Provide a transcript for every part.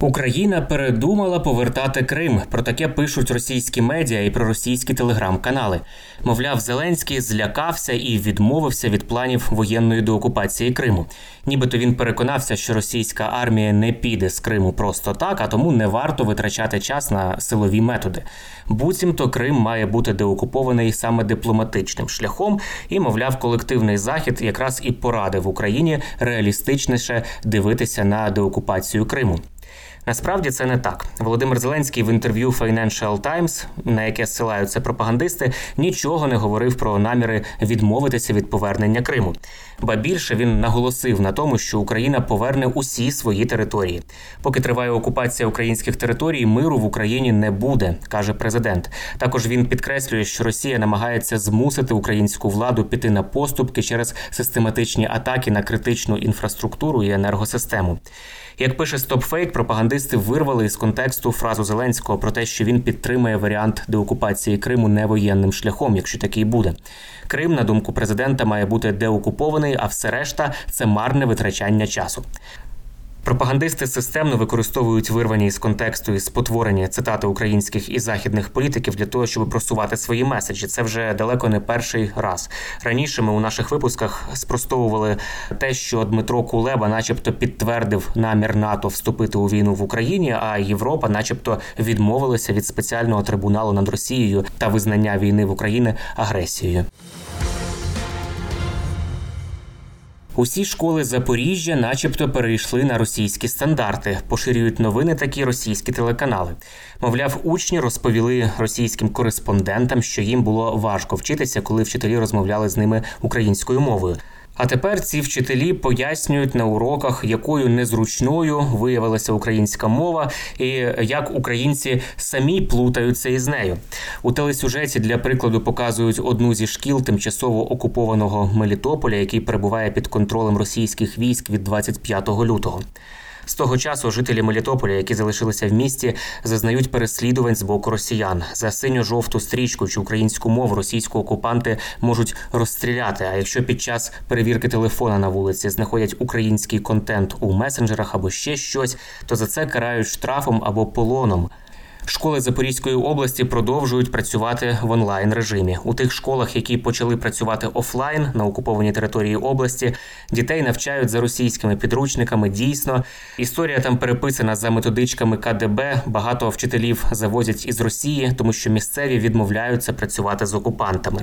Україна передумала повертати Крим. Про таке пишуть російські медіа і проросійські телеграм-канали. Мовляв, Зеленський злякався і відмовився від планів воєнної деокупації Криму. Нібито він переконався, що російська армія не піде з Криму просто так, а тому не варто витрачати час на силові методи. Буцімто Крим має бути деокупований саме дипломатичним шляхом, і, мовляв, колективний захід якраз і порадив Україні реалістичніше дивитися на деокупацію Криму. Насправді це не так. Володимир Зеленський в інтерв'ю Financial Times, на яке ссилаються пропагандисти, нічого не говорив про наміри відмовитися від повернення Криму. Ба більше він наголосив на тому, що Україна поверне усі свої території. Поки триває окупація українських територій, миру в Україні не буде, каже президент. Також він підкреслює, що Росія намагається змусити українську владу піти на поступки через систематичні атаки на критичну інфраструктуру і енергосистему. Як пише StopFake, пропагандисти вирвали із контексту фразу Зеленського про те, що він підтримує варіант деокупації Криму невоєнним шляхом, якщо такий буде. Крим, на думку президента, має бути деокупований, а все решта це марне витрачання часу. Пропагандисти системно використовують вирвані із контексту і спотворені цитати українських і західних політиків для того, щоб просувати свої меседжі. Це вже далеко не перший раз. Раніше ми у наших випусках спростовували те, що Дмитро Кулеба, начебто, підтвердив намір НАТО вступити у війну в Україні, а Європа, начебто, відмовилася від спеціального трибуналу над Росією та визнання війни в Україні агресією. Усі школи Запоріжжя, начебто, перейшли на російські стандарти, поширюють новини такі російські телеканали. Мовляв, учні розповіли російським кореспондентам, що їм було важко вчитися, коли вчителі розмовляли з ними українською мовою. А тепер ці вчителі пояснюють на уроках, якою незручною виявилася українська мова, і як українці самі плутаються із нею. У телесюжеті для прикладу показують одну зі шкіл тимчасово окупованого Мелітополя, який перебуває під контролем російських військ від 25 лютого. З того часу жителі Мелітополя, які залишилися в місті, зазнають переслідувань з боку росіян за синьо-жовту стрічку чи українську мову російські окупанти можуть розстріляти. А якщо під час перевірки телефона на вулиці знаходять український контент у месенджерах або ще щось, то за це карають штрафом або полоном. Школи Запорізької області продовжують працювати в онлайн режимі. У тих школах, які почали працювати офлайн на окупованій території області, дітей навчають за російськими підручниками. Дійсно, історія там переписана за методичками КДБ. Багато вчителів завозять із Росії, тому що місцеві відмовляються працювати з окупантами.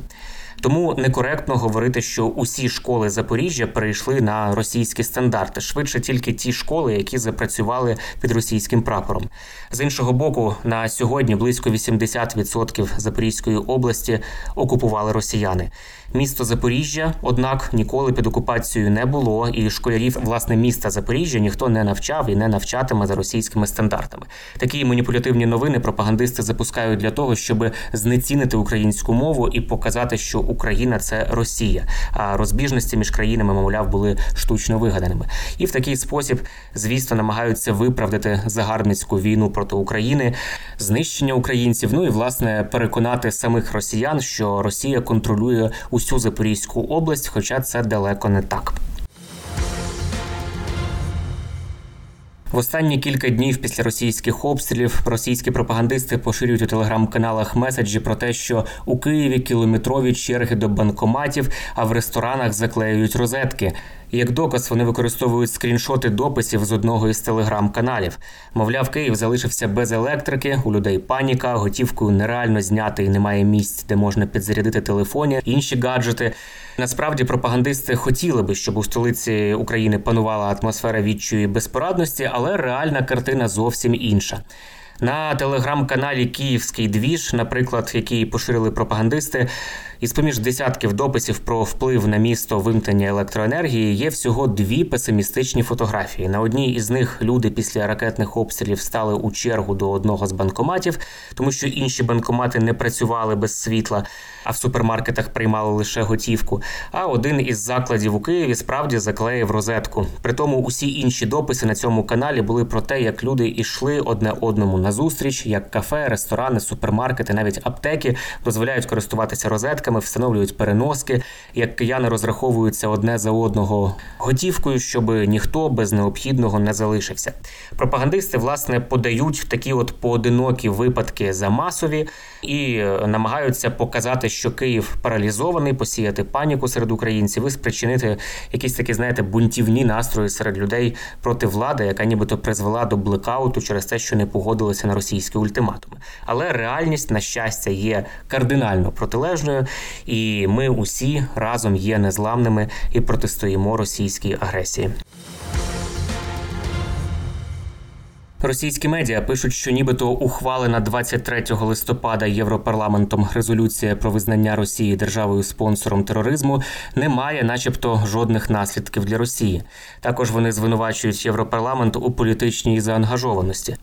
Тому некоректно говорити, що усі школи Запоріжжя перейшли на російські стандарти. Швидше тільки ті школи, які запрацювали під російським прапором. З іншого боку, на сьогодні близько 80% Запорізької області окупували росіяни. Місто Запоріжжя, однак, ніколи під окупацією не було, і школярів власне міста Запоріжжя ніхто не навчав і не навчатиме за російськими стандартами. Такі маніпулятивні новини пропагандисти запускають для того, щоб знецінити українську мову і показати, що Україна це Росія. А розбіжності між країнами, мовляв, були штучно вигаданими. І в такий спосіб, звісно, намагаються виправдати загарбницьку війну проти України, знищення українців. Ну і власне переконати самих росіян, що Росія контролює усю Запорізьку область, хоча це далеко не так. В останні кілька днів після російських обстрілів російські пропагандисти поширюють у телеграм-каналах меседжі про те, що у Києві кілометрові черги до банкоматів, а в ресторанах заклеюють розетки. Як доказ вони використовують скріншоти дописів з одного із телеграм-каналів. Мовляв, Київ залишився без електрики, у людей паніка, готівкою нереально зняти і немає місць, де можна підзарядити телефоні, інші гаджети. Насправді пропагандисти хотіли би, щоб у столиці України панувала атмосфера відчої безпорадності, але реальна картина зовсім інша. На телеграм-каналі Київський двіж, наприклад, який поширили пропагандисти, із поміж десятків дописів про вплив на місто вимкнення електроенергії є всього дві песимістичні фотографії. На одній із них люди після ракетних обстрілів стали у чергу до одного з банкоматів, тому що інші банкомати не працювали без світла, а в супермаркетах приймали лише готівку. А один із закладів у Києві справді заклеїв розетку. Притому усі інші дописи на цьому каналі були про те, як люди йшли одне одному на зустріч, як кафе, ресторани, супермаркети, навіть аптеки дозволяють користуватися розетками, встановлюють переноски, як кияни розраховуються одне за одного готівкою, щоб ніхто без необхідного не залишився. Пропагандисти власне подають такі от поодинокі випадки за масові і е, намагаються показати, що Київ паралізований, посіяти паніку серед українців і спричинити якісь такі, знаєте, бунтівні настрої серед людей проти влади, яка нібито призвела до блекауту через те, що не погодилися на російські ультиматуми. Але реальність, на щастя, є кардинально протилежною, і ми усі разом є незламними і протистоїмо російській агресії. Російські медіа пишуть, що нібито ухвалена 23 листопада Європарламентом резолюція про визнання Росії державою спонсором тероризму не має, начебто, жодних наслідків для Росії. Також вони звинувачують Європарламент у політичній заангажованості.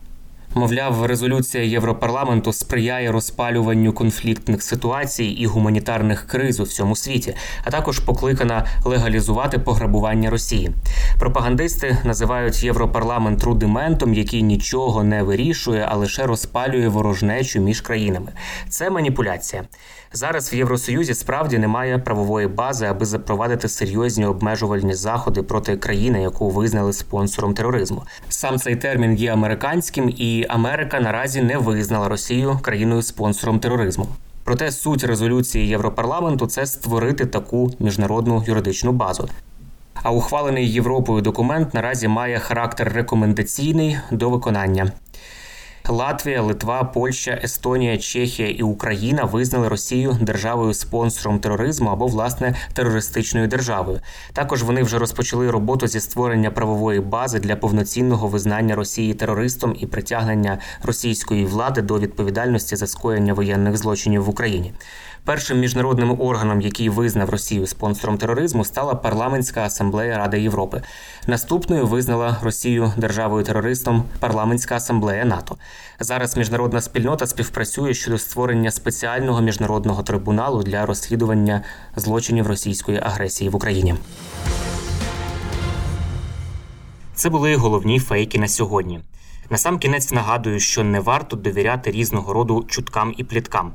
Мовляв, резолюція Європарламенту сприяє розпалюванню конфліктних ситуацій і гуманітарних криз у всьому світі, а також покликана легалізувати пограбування Росії. Пропагандисти називають Європарламент рудиментом, який нічого не вирішує, а лише розпалює ворожнечу між країнами. Це маніпуляція. Зараз в Євросоюзі справді немає правової бази, аби запровадити серйозні обмежувальні заходи проти країни, яку визнали спонсором тероризму. Сам цей термін є американським, і Америка наразі не визнала Росію країною спонсором тероризму. Проте суть резолюції Європарламенту це створити таку міжнародну юридичну базу. А ухвалений Європою документ наразі має характер рекомендаційний до виконання. Латвія, Литва, Польща, Естонія, Чехія і Україна визнали Росію державою спонсором тероризму або власне терористичною державою. Також вони вже розпочали роботу зі створення правової бази для повноцінного визнання Росії терористом і притягнення російської влади до відповідальності за скоєння воєнних злочинів в Україні. Першим міжнародним органом, який визнав Росію спонсором тероризму, стала парламентська асамблея Ради Європи. Наступною визнала Росію державою терористом парламентська асамблея НАТО. Зараз міжнародна спільнота співпрацює щодо створення спеціального міжнародного трибуналу для розслідування злочинів російської агресії в Україні. Це були головні фейки на сьогодні. Насам кінець нагадую, що не варто довіряти різного роду чуткам і пліткам.